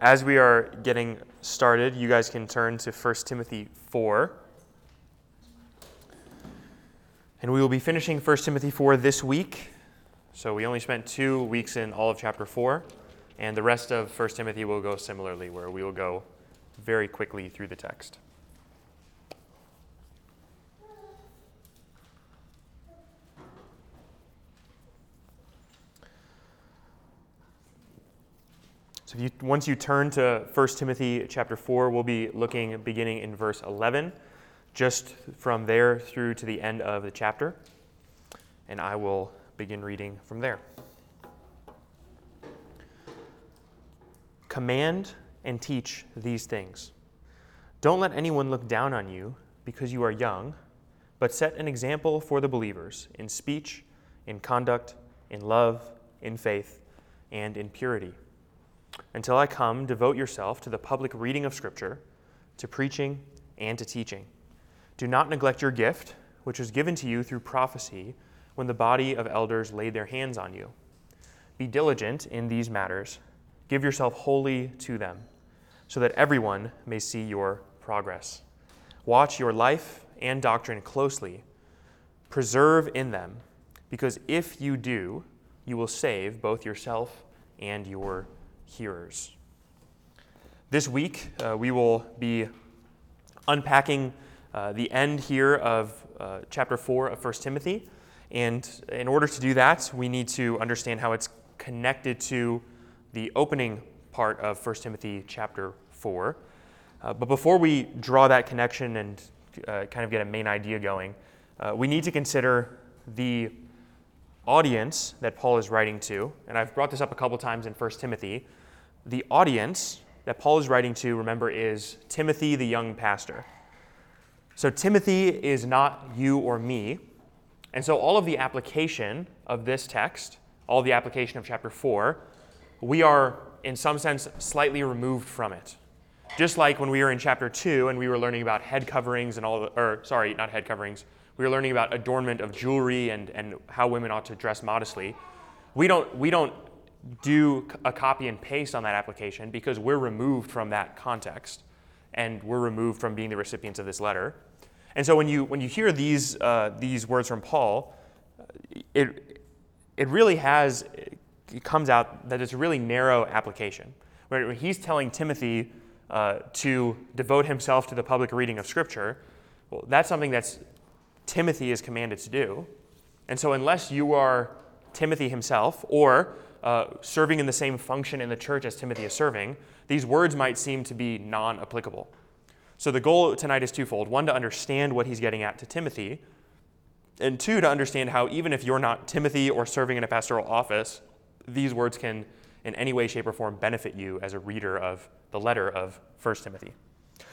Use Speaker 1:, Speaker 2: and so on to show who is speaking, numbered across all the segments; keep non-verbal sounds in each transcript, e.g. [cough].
Speaker 1: as we are getting started, you guys can turn to 1 Timothy 4. And we will be finishing 1 Timothy 4 this week. So we only spent two weeks in all of chapter 4. And the rest of 1 Timothy will go similarly, where we will go very quickly through the text. So you, once you turn to 1 Timothy chapter 4, we'll be looking beginning in verse 11, just from there through to the end of the chapter. And I will begin reading from there. Command and teach these things. Don't let anyone look down on you because you are young, but set an example for the believers in speech, in conduct, in love, in faith, and in purity. Until I come, devote yourself to the public reading of Scripture, to preaching, and to teaching. Do not neglect your gift, which was given to you through prophecy when the body of elders laid their hands on you. Be diligent in these matters. Give yourself wholly to them, so that everyone may see your progress. Watch your life and doctrine closely. Preserve in them, because if you do, you will save both yourself and your hearers. This week, uh, we will be unpacking uh, the end here of uh, chapter 4 of 1 Timothy. And in order to do that, we need to understand how it's connected to the opening part of 1 Timothy chapter 4. Uh, but before we draw that connection and uh, kind of get a main idea going, uh, we need to consider the audience that Paul is writing to, and I've brought this up a couple times in 1 Timothy, the audience that Paul is writing to, remember, is Timothy, the young pastor. So Timothy is not you or me. And so all of the application of this text, all the application of chapter 4, we are, in some sense, slightly removed from it. Just like when we were in chapter 2 and we were learning about head coverings and all, the, or sorry, not head coverings, we were learning about adornment of jewelry and, and how women ought to dress modestly. We don't, we don't do a copy and paste on that application because we're removed from that context and we're removed from being the recipients of this letter. And so when you, when you hear these, uh, these words from Paul, it, it really has, it comes out that it's a really narrow application. Where he's telling Timothy uh, to devote himself to the public reading of Scripture, well, that's something that's Timothy is commanded to do. And so, unless you are Timothy himself or uh, serving in the same function in the church as Timothy is serving, these words might seem to be non applicable. So, the goal tonight is twofold one, to understand what he's getting at to Timothy, and two, to understand how, even if you're not Timothy or serving in a pastoral office, these words can, in any way, shape, or form, benefit you as a reader of the letter of 1 Timothy.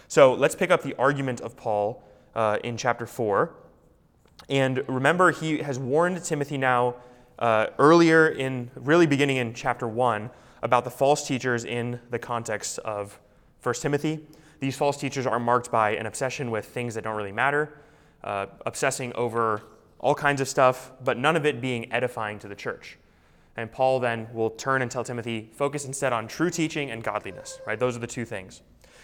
Speaker 1: So, let's pick up the argument of Paul uh, in chapter 4. And remember, he has warned Timothy now uh, earlier in, really beginning in chapter 1, about the false teachers in the context of 1 Timothy. These false teachers are marked by an obsession with things that don't really matter, uh, obsessing over all kinds of stuff, but none of it being edifying to the church. And Paul then will turn and tell Timothy, focus instead on true teaching and godliness, right? Those are the two things.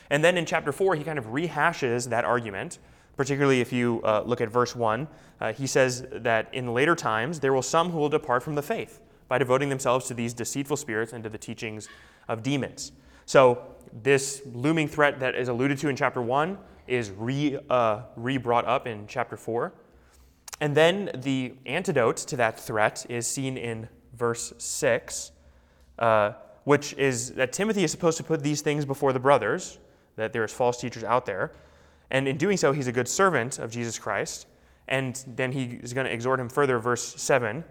Speaker 1: And then in chapter 4, he kind of rehashes that argument particularly if you uh, look at verse 1. Uh, he says that in later times there will some who will depart from the faith by devoting themselves to these deceitful spirits and to the teachings of demons. So, this looming threat that is alluded to in chapter 1 is re, uh, re brought up in chapter 4. And then the antidote to that threat is seen in verse 6, uh, which is that Timothy is supposed to put these things before the brothers, that there's false teachers out there. And in doing so, he's a good servant of Jesus Christ. And then he is going to exhort him further, verse 7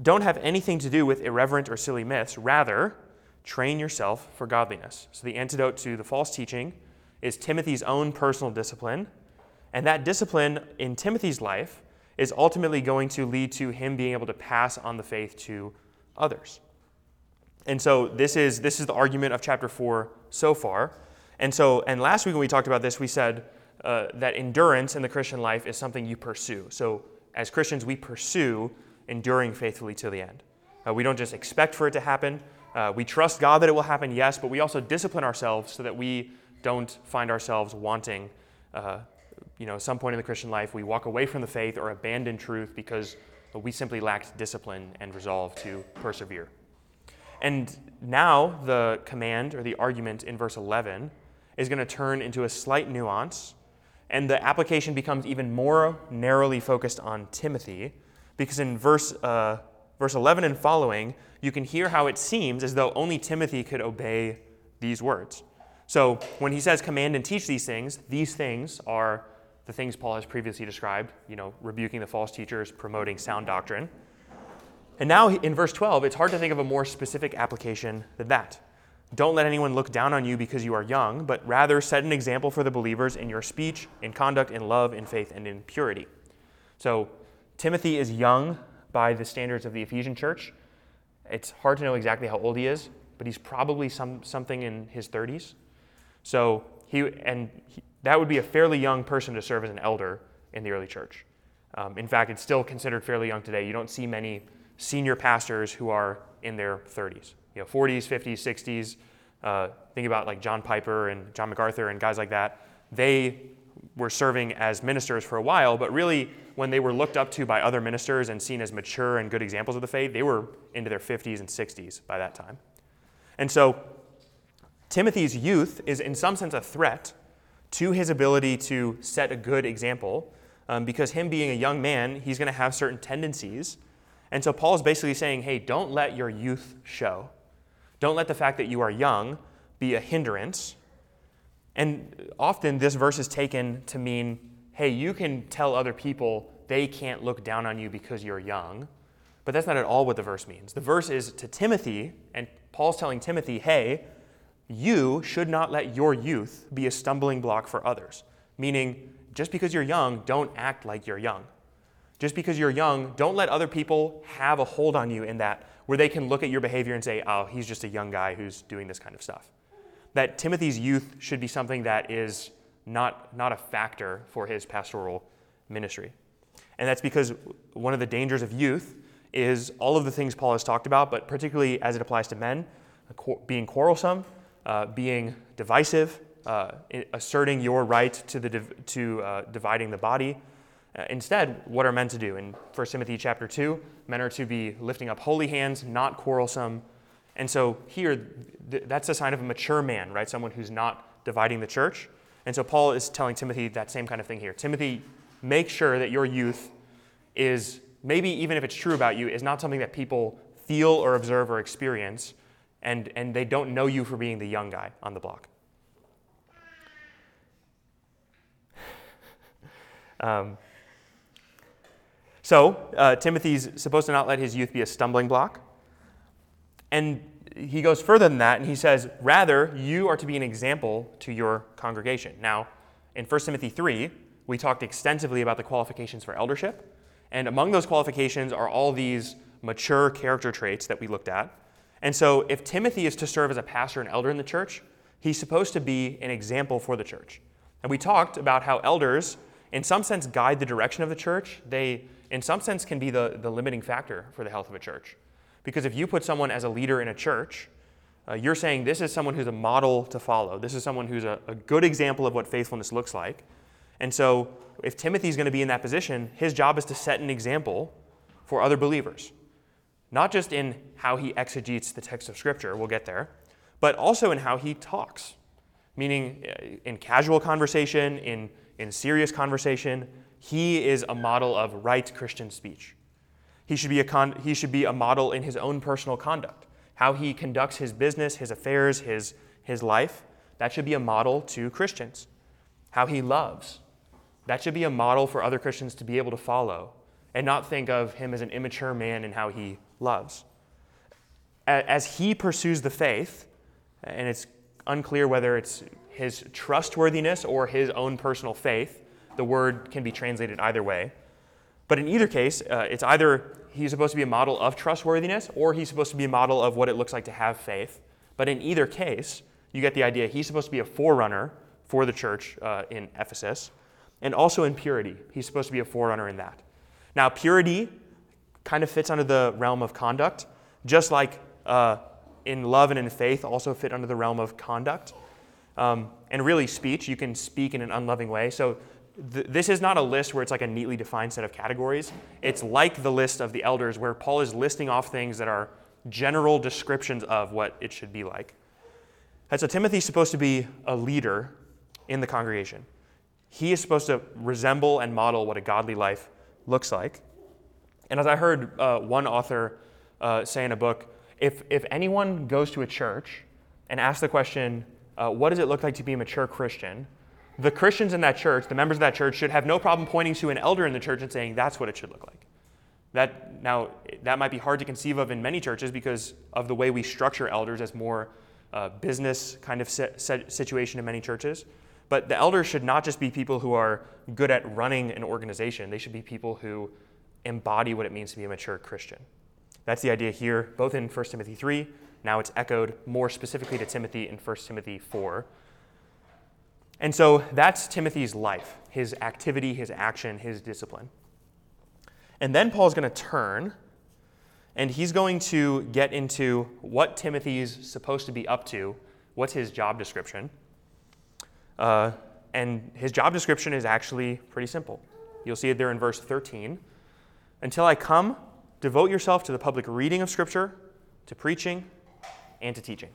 Speaker 1: Don't have anything to do with irreverent or silly myths. Rather, train yourself for godliness. So the antidote to the false teaching is Timothy's own personal discipline. And that discipline in Timothy's life is ultimately going to lead to him being able to pass on the faith to others. And so this is, this is the argument of chapter 4 so far. And so, and last week when we talked about this, we said uh, that endurance in the Christian life is something you pursue. So, as Christians, we pursue enduring faithfully to the end. Uh, we don't just expect for it to happen, Uh, we trust God that it will happen, yes, but we also discipline ourselves so that we don't find ourselves wanting, uh, you know, some point in the Christian life, we walk away from the faith or abandon truth because we simply lacked discipline and resolve to persevere. And now the command or the argument in verse 11 is going to turn into a slight nuance, and the application becomes even more narrowly focused on Timothy, because in verse, uh, verse 11 and following, you can hear how it seems as though only Timothy could obey these words. So when he says command and teach these things, these things are the things Paul has previously described, you know, rebuking the false teachers, promoting sound doctrine. And now in verse 12, it's hard to think of a more specific application than that. Don't let anyone look down on you because you are young, but rather set an example for the believers in your speech, in conduct, in love, in faith, and in purity. So Timothy is young by the standards of the Ephesian church, it's hard to know exactly how old he is, but he's probably some, something in his 30s. So he, and he, that would be a fairly young person to serve as an elder in the early church. Um, in fact, it's still considered fairly young today. You don't see many senior pastors who are in their 30s, you know, 40s, 50s, 60s. Uh, think about like John Piper and John MacArthur and guys like that. They were serving as ministers for a while, but really when they were looked up to by other ministers and seen as mature and good examples of the faith, they were into their 50s and 60s by that time. And so Timothy's youth is, in some sense, a threat to his ability to set a good example um, because, him being a young man, he's going to have certain tendencies. And so Paul is basically saying, hey, don't let your youth show. Don't let the fact that you are young be a hindrance. And often this verse is taken to mean hey, you can tell other people they can't look down on you because you're young. But that's not at all what the verse means. The verse is to Timothy, and Paul's telling Timothy, hey, you should not let your youth be a stumbling block for others. Meaning, just because you're young, don't act like you're young. Just because you're young, don't let other people have a hold on you in that, where they can look at your behavior and say, oh, he's just a young guy who's doing this kind of stuff. That Timothy's youth should be something that is not, not a factor for his pastoral ministry. And that's because one of the dangers of youth is all of the things Paul has talked about, but particularly as it applies to men being quarrelsome, uh, being divisive, uh, asserting your right to, the div- to uh, dividing the body. Uh, instead, what are men to do? In 1 Timothy chapter 2, men are to be lifting up holy hands, not quarrelsome. And so here, th- that's a sign of a mature man, right? Someone who's not dividing the church. And so Paul is telling Timothy that same kind of thing here. Timothy, make sure that your youth is, maybe even if it's true about you, is not something that people feel or observe or experience, and, and they don't know you for being the young guy on the block. [sighs] um, so, uh, Timothy's supposed to not let his youth be a stumbling block. And he goes further than that and he says, Rather, you are to be an example to your congregation. Now, in 1 Timothy 3, we talked extensively about the qualifications for eldership. And among those qualifications are all these mature character traits that we looked at. And so, if Timothy is to serve as a pastor and elder in the church, he's supposed to be an example for the church. And we talked about how elders, in some sense, guide the direction of the church. They, in some sense, can be the, the limiting factor for the health of a church. Because if you put someone as a leader in a church, uh, you're saying this is someone who's a model to follow. This is someone who's a, a good example of what faithfulness looks like. And so, if Timothy's going to be in that position, his job is to set an example for other believers. Not just in how he exegetes the text of Scripture, we'll get there, but also in how he talks. Meaning, uh, in casual conversation, in, in serious conversation, he is a model of right Christian speech. He should, be a con- he should be a model in his own personal conduct. How he conducts his business, his affairs, his, his life, that should be a model to Christians. How he loves, that should be a model for other Christians to be able to follow and not think of him as an immature man in how he loves. As he pursues the faith, and it's unclear whether it's his trustworthiness or his own personal faith, the word can be translated either way. But in either case, uh, it's either he's supposed to be a model of trustworthiness or he's supposed to be a model of what it looks like to have faith. But in either case, you get the idea he's supposed to be a forerunner for the church uh, in Ephesus. And also in purity, he's supposed to be a forerunner in that. Now, purity kind of fits under the realm of conduct, just like uh, in love and in faith also fit under the realm of conduct. Um, and really, speech, you can speak in an unloving way. So, th- this is not a list where it's like a neatly defined set of categories. It's like the list of the elders, where Paul is listing off things that are general descriptions of what it should be like. And so, Timothy's supposed to be a leader in the congregation. He is supposed to resemble and model what a godly life looks like. And as I heard uh, one author uh, say in a book, if, if anyone goes to a church and asks the question, uh, what does it look like to be a mature Christian? The Christians in that church, the members of that church, should have no problem pointing to an elder in the church and saying, that's what it should look like. That, now, that might be hard to conceive of in many churches because of the way we structure elders as more uh, business kind of situation in many churches. But the elders should not just be people who are good at running an organization, they should be people who embody what it means to be a mature Christian. That's the idea here, both in 1 Timothy 3, now it's echoed more specifically to Timothy in 1 Timothy 4. And so that's Timothy's life, his activity, his action, his discipline. And then Paul's going to turn and he's going to get into what Timothy's supposed to be up to, what's his job description. Uh, and his job description is actually pretty simple. You'll see it there in verse 13. Until I come, devote yourself to the public reading of Scripture, to preaching, and to teaching.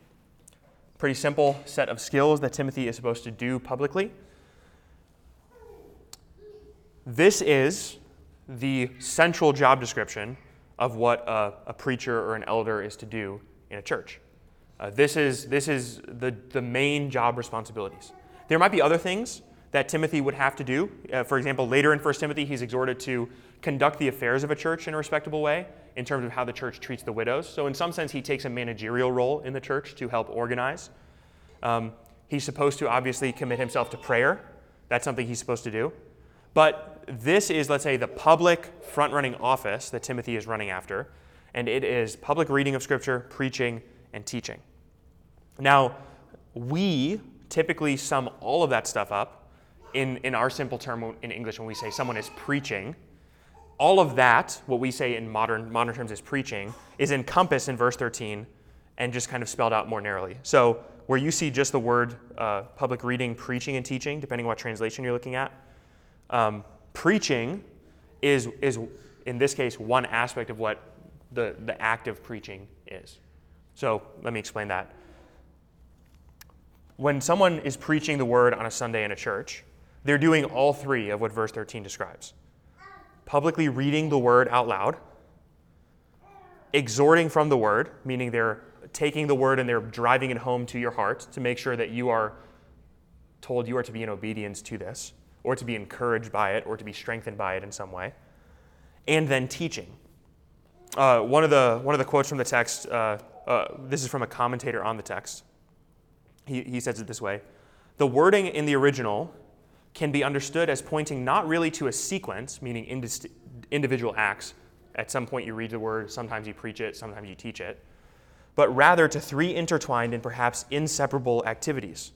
Speaker 1: Pretty simple set of skills that Timothy is supposed to do publicly. This is the central job description of what a, a preacher or an elder is to do in a church. Uh, this is, this is the, the main job responsibilities. There might be other things that Timothy would have to do. Uh, for example, later in 1 Timothy, he's exhorted to conduct the affairs of a church in a respectable way in terms of how the church treats the widows. So, in some sense, he takes a managerial role in the church to help organize. Um, he's supposed to obviously commit himself to prayer. That's something he's supposed to do. But this is, let's say, the public front running office that Timothy is running after, and it is public reading of Scripture, preaching, and teaching. Now, we typically sum all of that stuff up in, in our simple term in English when we say someone is preaching. All of that, what we say in modern, modern terms is preaching, is encompassed in verse 13 and just kind of spelled out more narrowly. So, where you see just the word uh, public reading, preaching, and teaching, depending on what translation you're looking at, um, preaching is, is, in this case, one aspect of what the, the act of preaching is. So, let me explain that when someone is preaching the word on a Sunday in a church, they're doing all three of what verse 13 describes publicly reading the word out loud, exhorting from the word, meaning they're taking the word and they're driving it home to your heart to make sure that you are told you are to be in obedience to this, or to be encouraged by it, or to be strengthened by it in some way, and then teaching. Uh, one, of the, one of the quotes from the text, uh, uh, this is from a commentator on the text he, he says it this way The wording in the original can be understood as pointing not really to a sequence, meaning individual acts. At some point, you read the word, sometimes you preach it, sometimes you teach it, but rather to three intertwined and perhaps inseparable activities.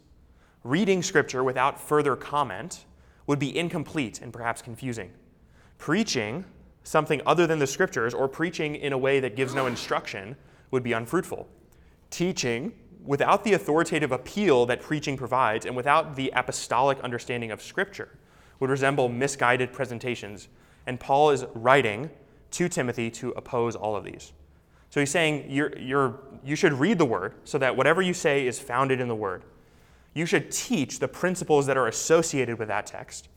Speaker 1: Reading scripture without further comment would be incomplete and perhaps confusing. Preaching something other than the scriptures or preaching in a way that gives no instruction would be unfruitful. Teaching without the authoritative appeal that preaching provides and without the apostolic understanding of Scripture, would resemble misguided presentations. And Paul is writing to Timothy to oppose all of these. So he's saying you're, you're, you should read the Word so that whatever you say is founded in the Word. You should teach the principles that are associated with that text.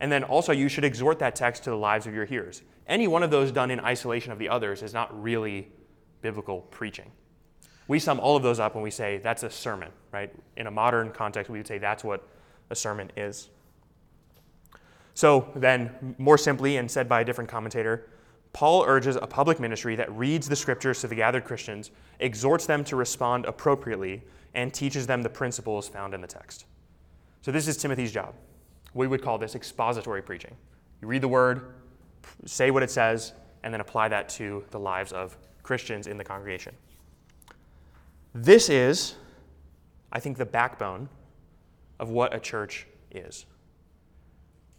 Speaker 1: And then also, you should exhort that text to the lives of your hearers. Any one of those done in isolation of the others is not really biblical preaching. We sum all of those up and we say that's a sermon, right? In a modern context, we would say that's what a sermon is. So then, more simply, and said by a different commentator, Paul urges a public ministry that reads the scriptures to the gathered Christians, exhorts them to respond appropriately, and teaches them the principles found in the text. So, this is Timothy's job. We would call this expository preaching. You read the word, say what it says, and then apply that to the lives of Christians in the congregation. This is, I think, the backbone of what a church is.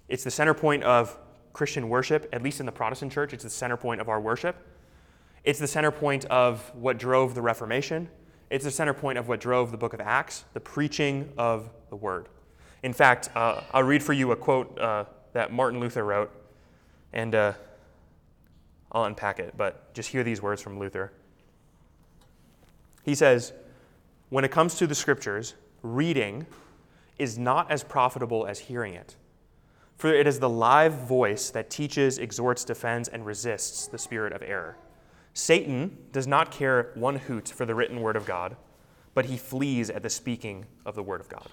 Speaker 1: It's the center point of Christian worship, at least in the Protestant church, it's the center point of our worship. It's the center point of what drove the Reformation. it's the center point of what drove the book of Acts, the preaching of the word. In fact, uh, I'll read for you a quote uh, that Martin Luther wrote, and uh, I'll unpack it, but just hear these words from Luther. He says, When it comes to the scriptures, reading is not as profitable as hearing it. For it is the live voice that teaches, exhorts, defends, and resists the spirit of error. Satan does not care one hoot for the written word of God, but he flees at the speaking of the word of God.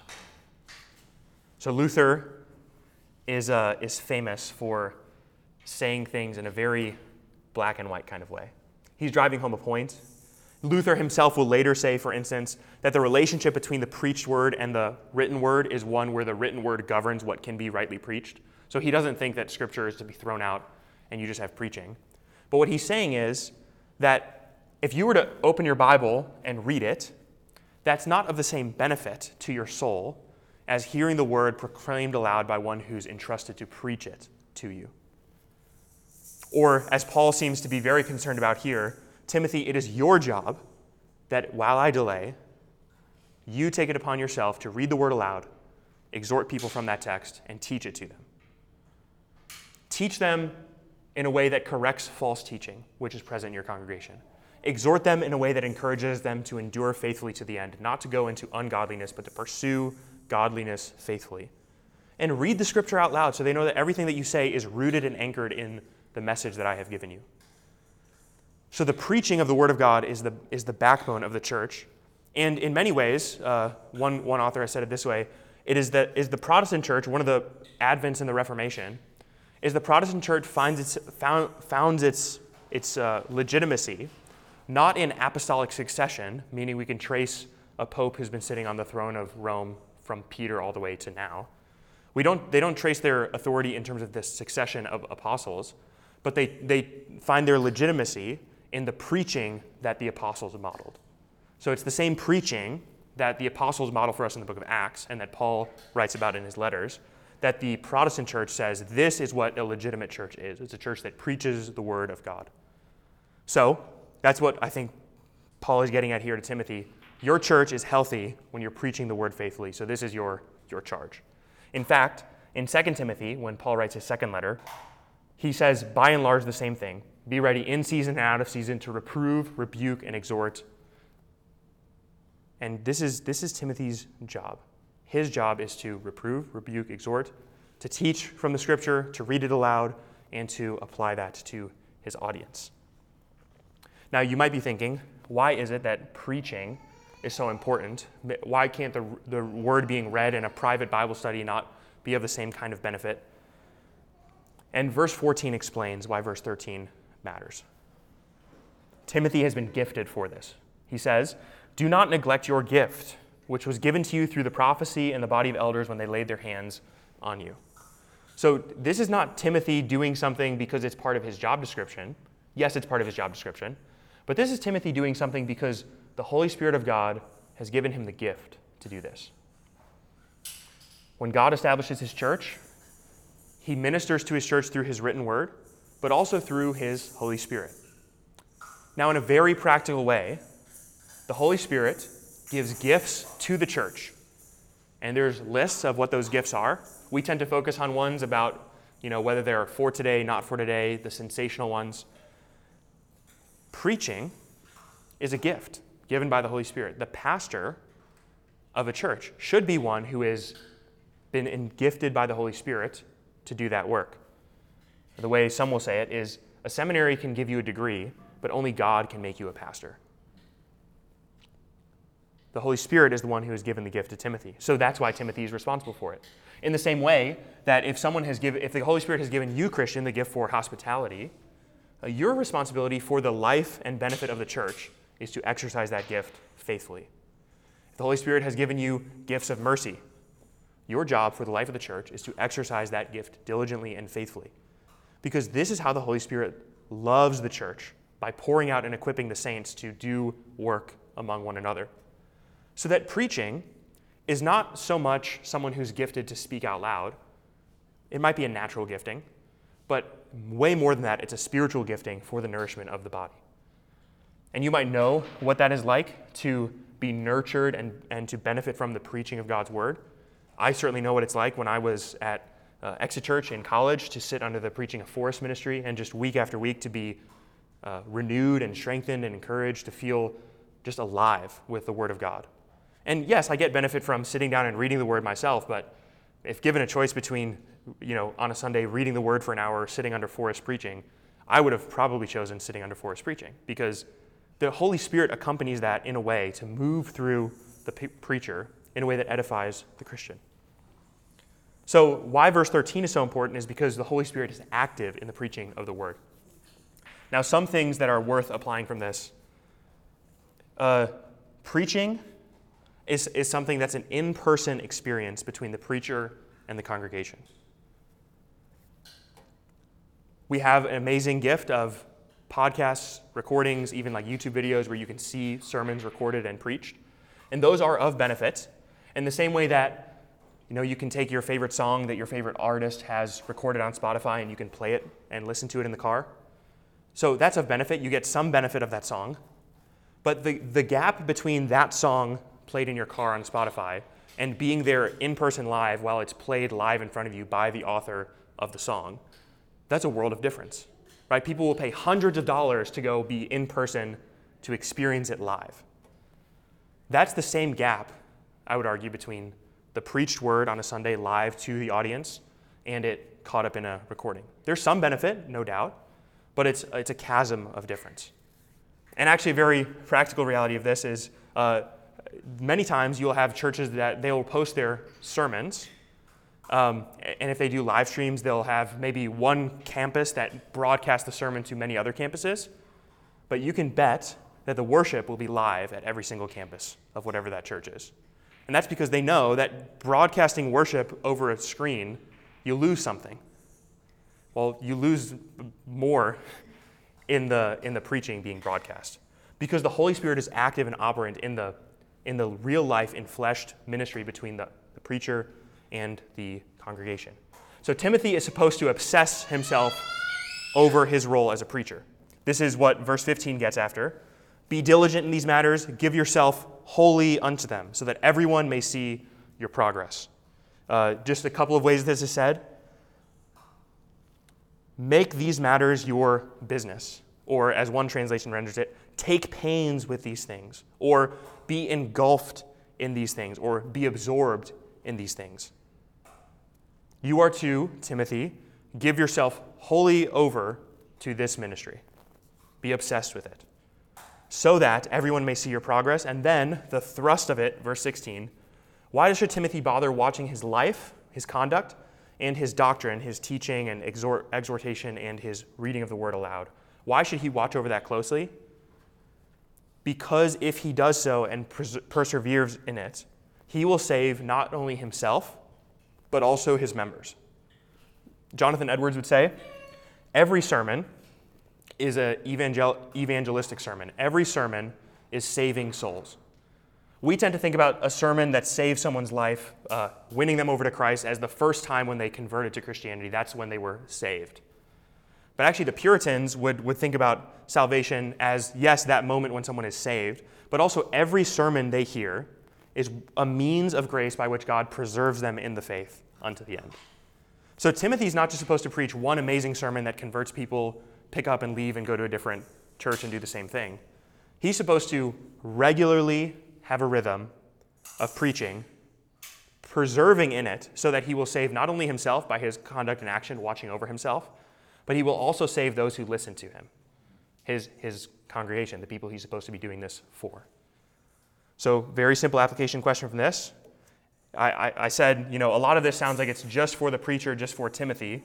Speaker 1: So Luther is, uh, is famous for saying things in a very black and white kind of way. He's driving home a point. Luther himself will later say, for instance, that the relationship between the preached word and the written word is one where the written word governs what can be rightly preached. So he doesn't think that scripture is to be thrown out and you just have preaching. But what he's saying is that if you were to open your Bible and read it, that's not of the same benefit to your soul as hearing the word proclaimed aloud by one who's entrusted to preach it to you. Or, as Paul seems to be very concerned about here, Timothy, it is your job that while I delay, you take it upon yourself to read the word aloud, exhort people from that text, and teach it to them. Teach them in a way that corrects false teaching, which is present in your congregation. Exhort them in a way that encourages them to endure faithfully to the end, not to go into ungodliness, but to pursue godliness faithfully. And read the scripture out loud so they know that everything that you say is rooted and anchored in the message that I have given you. So, the preaching of the Word of God is the, is the backbone of the church. And in many ways, uh, one, one author has said it this way it is, that, is the Protestant church, one of the advents in the Reformation, is the Protestant church finds its, found, founds its, its uh, legitimacy not in apostolic succession, meaning we can trace a pope who's been sitting on the throne of Rome from Peter all the way to now. We don't, they don't trace their authority in terms of this succession of apostles, but they, they find their legitimacy in the preaching that the apostles modeled. So it's the same preaching that the apostles model for us in the book of Acts and that Paul writes about in his letters that the Protestant church says this is what a legitimate church is. It's a church that preaches the word of God. So that's what I think Paul is getting at here to Timothy. Your church is healthy when you're preaching the word faithfully. So this is your, your charge. In fact, in 2 Timothy, when Paul writes his second letter, he says, by and large, the same thing. Be ready in season and out of season to reprove, rebuke, and exhort. And this is, this is Timothy's job. His job is to reprove, rebuke, exhort, to teach from the scripture, to read it aloud, and to apply that to his audience. Now, you might be thinking, why is it that preaching is so important? Why can't the, the word being read in a private Bible study not be of the same kind of benefit? And verse 14 explains why verse 13 matters. Timothy has been gifted for this. He says, Do not neglect your gift which was given to you through the prophecy and the body of elders when they laid their hands on you. So, this is not Timothy doing something because it's part of his job description. Yes, it's part of his job description. But this is Timothy doing something because the Holy Spirit of God has given him the gift to do this. When God establishes his church, he ministers to his church through his written word, but also through his Holy Spirit. Now, in a very practical way, the Holy Spirit gives gifts to the church. And there's lists of what those gifts are. We tend to focus on ones about, you know, whether they're for today, not for today, the sensational ones. Preaching is a gift given by the Holy Spirit. The pastor of a church should be one who has been gifted by the Holy Spirit to do that work. The way some will say it is a seminary can give you a degree, but only God can make you a pastor. The Holy Spirit is the one who has given the gift to Timothy. So that's why Timothy is responsible for it. In the same way that if someone has given, if the Holy Spirit has given you, Christian, the gift for hospitality, uh, your responsibility for the life and benefit of the church is to exercise that gift faithfully. If the Holy Spirit has given you gifts of mercy, your job for the life of the church is to exercise that gift diligently and faithfully. Because this is how the Holy Spirit loves the church by pouring out and equipping the saints to do work among one another. So that preaching is not so much someone who's gifted to speak out loud. It might be a natural gifting, but way more than that, it's a spiritual gifting for the nourishment of the body. And you might know what that is like to be nurtured and, and to benefit from the preaching of God's word. I certainly know what it's like when I was at uh, Exit Church in college to sit under the preaching of Forest Ministry and just week after week to be uh, renewed and strengthened and encouraged to feel just alive with the Word of God. And yes, I get benefit from sitting down and reading the Word myself, but if given a choice between, you know, on a Sunday reading the Word for an hour or sitting under Forest preaching, I would have probably chosen sitting under Forest preaching because the Holy Spirit accompanies that in a way to move through the preacher in a way that edifies the Christian. So, why verse 13 is so important is because the Holy Spirit is active in the preaching of the word. Now, some things that are worth applying from this uh, preaching is, is something that's an in person experience between the preacher and the congregation. We have an amazing gift of podcasts, recordings, even like YouTube videos where you can see sermons recorded and preached. And those are of benefit in the same way that you know, you can take your favorite song that your favorite artist has recorded on Spotify and you can play it and listen to it in the car. So that's of benefit. You get some benefit of that song. But the, the gap between that song played in your car on Spotify and being there in person live while it's played live in front of you by the author of the song, that's a world of difference. Right? People will pay hundreds of dollars to go be in person to experience it live. That's the same gap, I would argue, between the preached word on a Sunday live to the audience and it caught up in a recording. There's some benefit, no doubt, but it's, it's a chasm of difference. And actually, a very practical reality of this is uh, many times you'll have churches that they will post their sermons. Um, and if they do live streams, they'll have maybe one campus that broadcasts the sermon to many other campuses. But you can bet that the worship will be live at every single campus of whatever that church is. And that's because they know that broadcasting worship over a screen, you lose something. Well, you lose more in the, in the preaching being broadcast because the Holy Spirit is active and operant in the, in the real life, infleshed ministry between the, the preacher and the congregation. So Timothy is supposed to obsess himself over his role as a preacher. This is what verse 15 gets after. Be diligent in these matters, give yourself wholly unto them, so that everyone may see your progress. Uh, just a couple of ways this is said. Make these matters your business, or as one translation renders it, take pains with these things, or be engulfed in these things, or be absorbed in these things. You are to, Timothy, give yourself wholly over to this ministry. Be obsessed with it so that everyone may see your progress. And then the thrust of it, verse 16 why should Timothy bother watching his life, his conduct, and his doctrine, his teaching and exhort, exhortation, and his reading of the word aloud? Why should he watch over that closely? Because if he does so and pers- perseveres in it, he will save not only himself, but also his members. Jonathan Edwards would say, Every sermon, is an evangel- evangelistic sermon. Every sermon is saving souls. We tend to think about a sermon that saves someone's life, uh, winning them over to Christ, as the first time when they converted to Christianity. That's when they were saved. But actually, the Puritans would, would think about salvation as, yes, that moment when someone is saved, but also every sermon they hear is a means of grace by which God preserves them in the faith unto the end. So Timothy's not just supposed to preach one amazing sermon that converts people pick up and leave and go to a different church and do the same thing. He's supposed to regularly have a rhythm of preaching, preserving in it so that he will save not only himself by his conduct and action, watching over himself, but he will also save those who listen to him, his, his congregation, the people he's supposed to be doing this for. So, very simple application question from this. I, I, I said, you know, a lot of this sounds like it's just for the preacher, just for Timothy,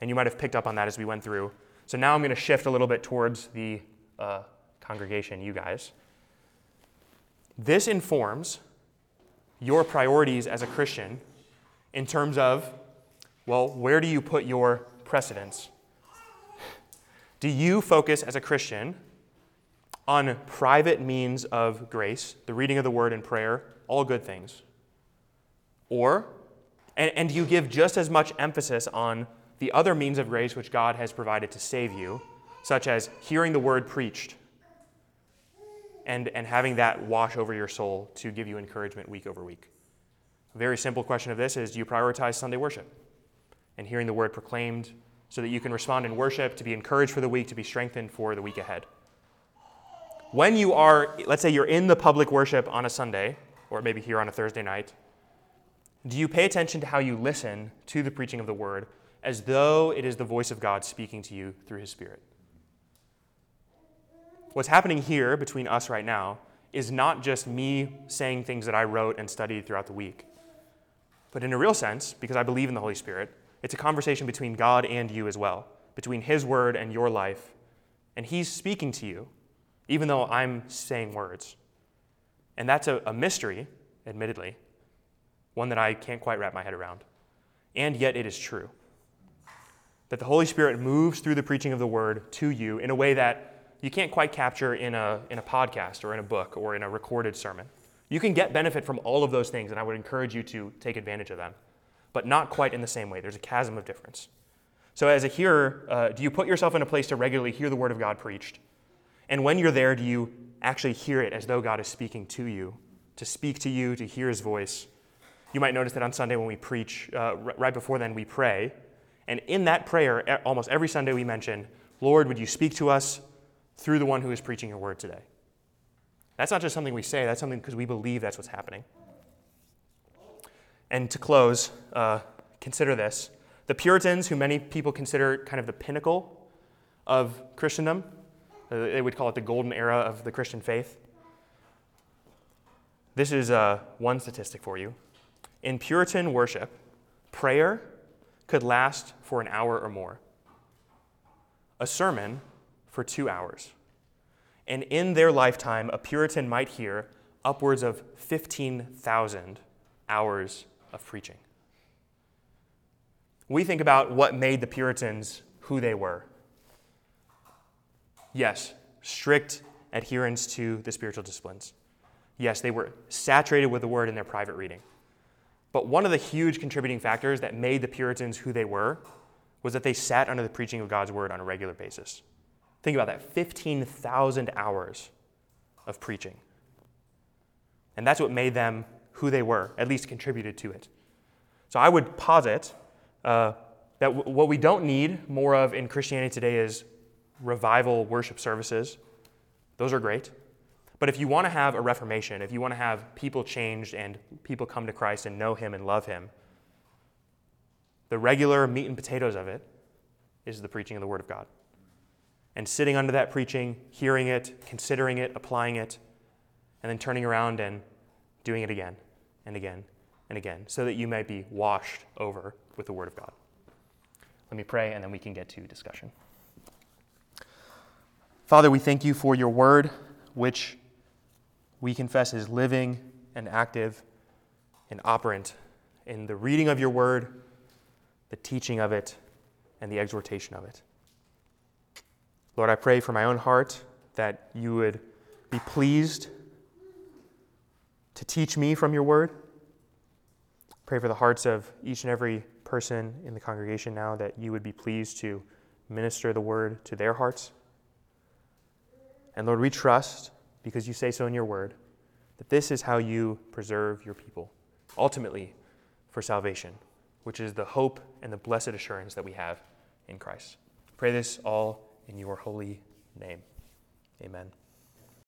Speaker 1: and you might have picked up on that as we went through. So now I'm going to shift a little bit towards the uh, congregation, you guys. This informs your priorities as a Christian in terms of, well, where do you put your precedence? Do you focus as a Christian on private means of grace, the reading of the word and prayer, all good things? Or, and, and do you give just as much emphasis on the other means of grace which God has provided to save you, such as hearing the word preached, and, and having that wash over your soul to give you encouragement week over week. A very simple question of this is do you prioritize Sunday worship and hearing the word proclaimed so that you can respond in worship, to be encouraged for the week, to be strengthened for the week ahead? When you are, let's say you're in the public worship on a Sunday, or maybe here on a Thursday night, do you pay attention to how you listen to the preaching of the word as though it is the voice of God speaking to you through his Spirit? What's happening here between us right now is not just me saying things that I wrote and studied throughout the week, but in a real sense, because I believe in the Holy Spirit, it's a conversation between God and you as well, between His Word and your life. And He's speaking to you, even though I'm saying words. And that's a, a mystery, admittedly, one that I can't quite wrap my head around. And yet it is true. That the Holy Spirit moves through the preaching of the Word to you in a way that you can't quite capture in a, in a podcast or in a book or in a recorded sermon. You can get benefit from all of those things, and I would encourage you to take advantage of them, but not quite in the same way. There's a chasm of difference. So, as a hearer, uh, do you put yourself in a place to regularly hear the Word of God preached? And when you're there, do you actually hear it as though God is speaking to you, to speak to you, to hear His voice? You might notice that on Sunday when we preach, uh, right before then, we pray. And in that prayer, almost every Sunday we mention, Lord, would you speak to us through the one who is preaching your word today? That's not just something we say, that's something because we believe that's what's happening. And to close, uh, consider this. The Puritans, who many people consider kind of the pinnacle of Christendom, uh, they would call it the golden era of the Christian faith. This is uh, one statistic for you. In Puritan worship, prayer could last for an hour or more. A sermon for two hours. And in their lifetime, a Puritan might hear upwards of 15,000 hours of preaching. We think about what made the Puritans who they were. Yes, strict adherence to the spiritual disciplines. Yes, they were saturated with the word in their private reading. But one of the huge contributing factors that made the Puritans who they were was that they sat under the preaching of God's word on a regular basis. Think about that 15,000 hours of preaching. And that's what made them who they were, at least contributed to it. So I would posit uh, that w- what we don't need more of in Christianity today is revival worship services. Those are great. But if you want to have a reformation, if you want to have people changed and people come to Christ and know Him and love Him, the regular meat and potatoes of it is the preaching of the Word of God and sitting under that preaching, hearing it, considering it, applying it, and then turning around and doing it again and again and again, so that you might be washed over with the Word of God. Let me pray, and then we can get to discussion. Father, we thank you for your Word, which we confess is living and active and operant in the reading of your Word, the teaching of it, and the exhortation of it. Lord, I pray for my own heart that you would be pleased to teach me from your word. Pray for the hearts of each and every person in the congregation now that you would be pleased to minister the word to their hearts. And Lord, we trust, because you say so in your word, that this is how you preserve your people, ultimately for salvation, which is the hope and the blessed assurance that we have in Christ. Pray this all in your holy name. Amen.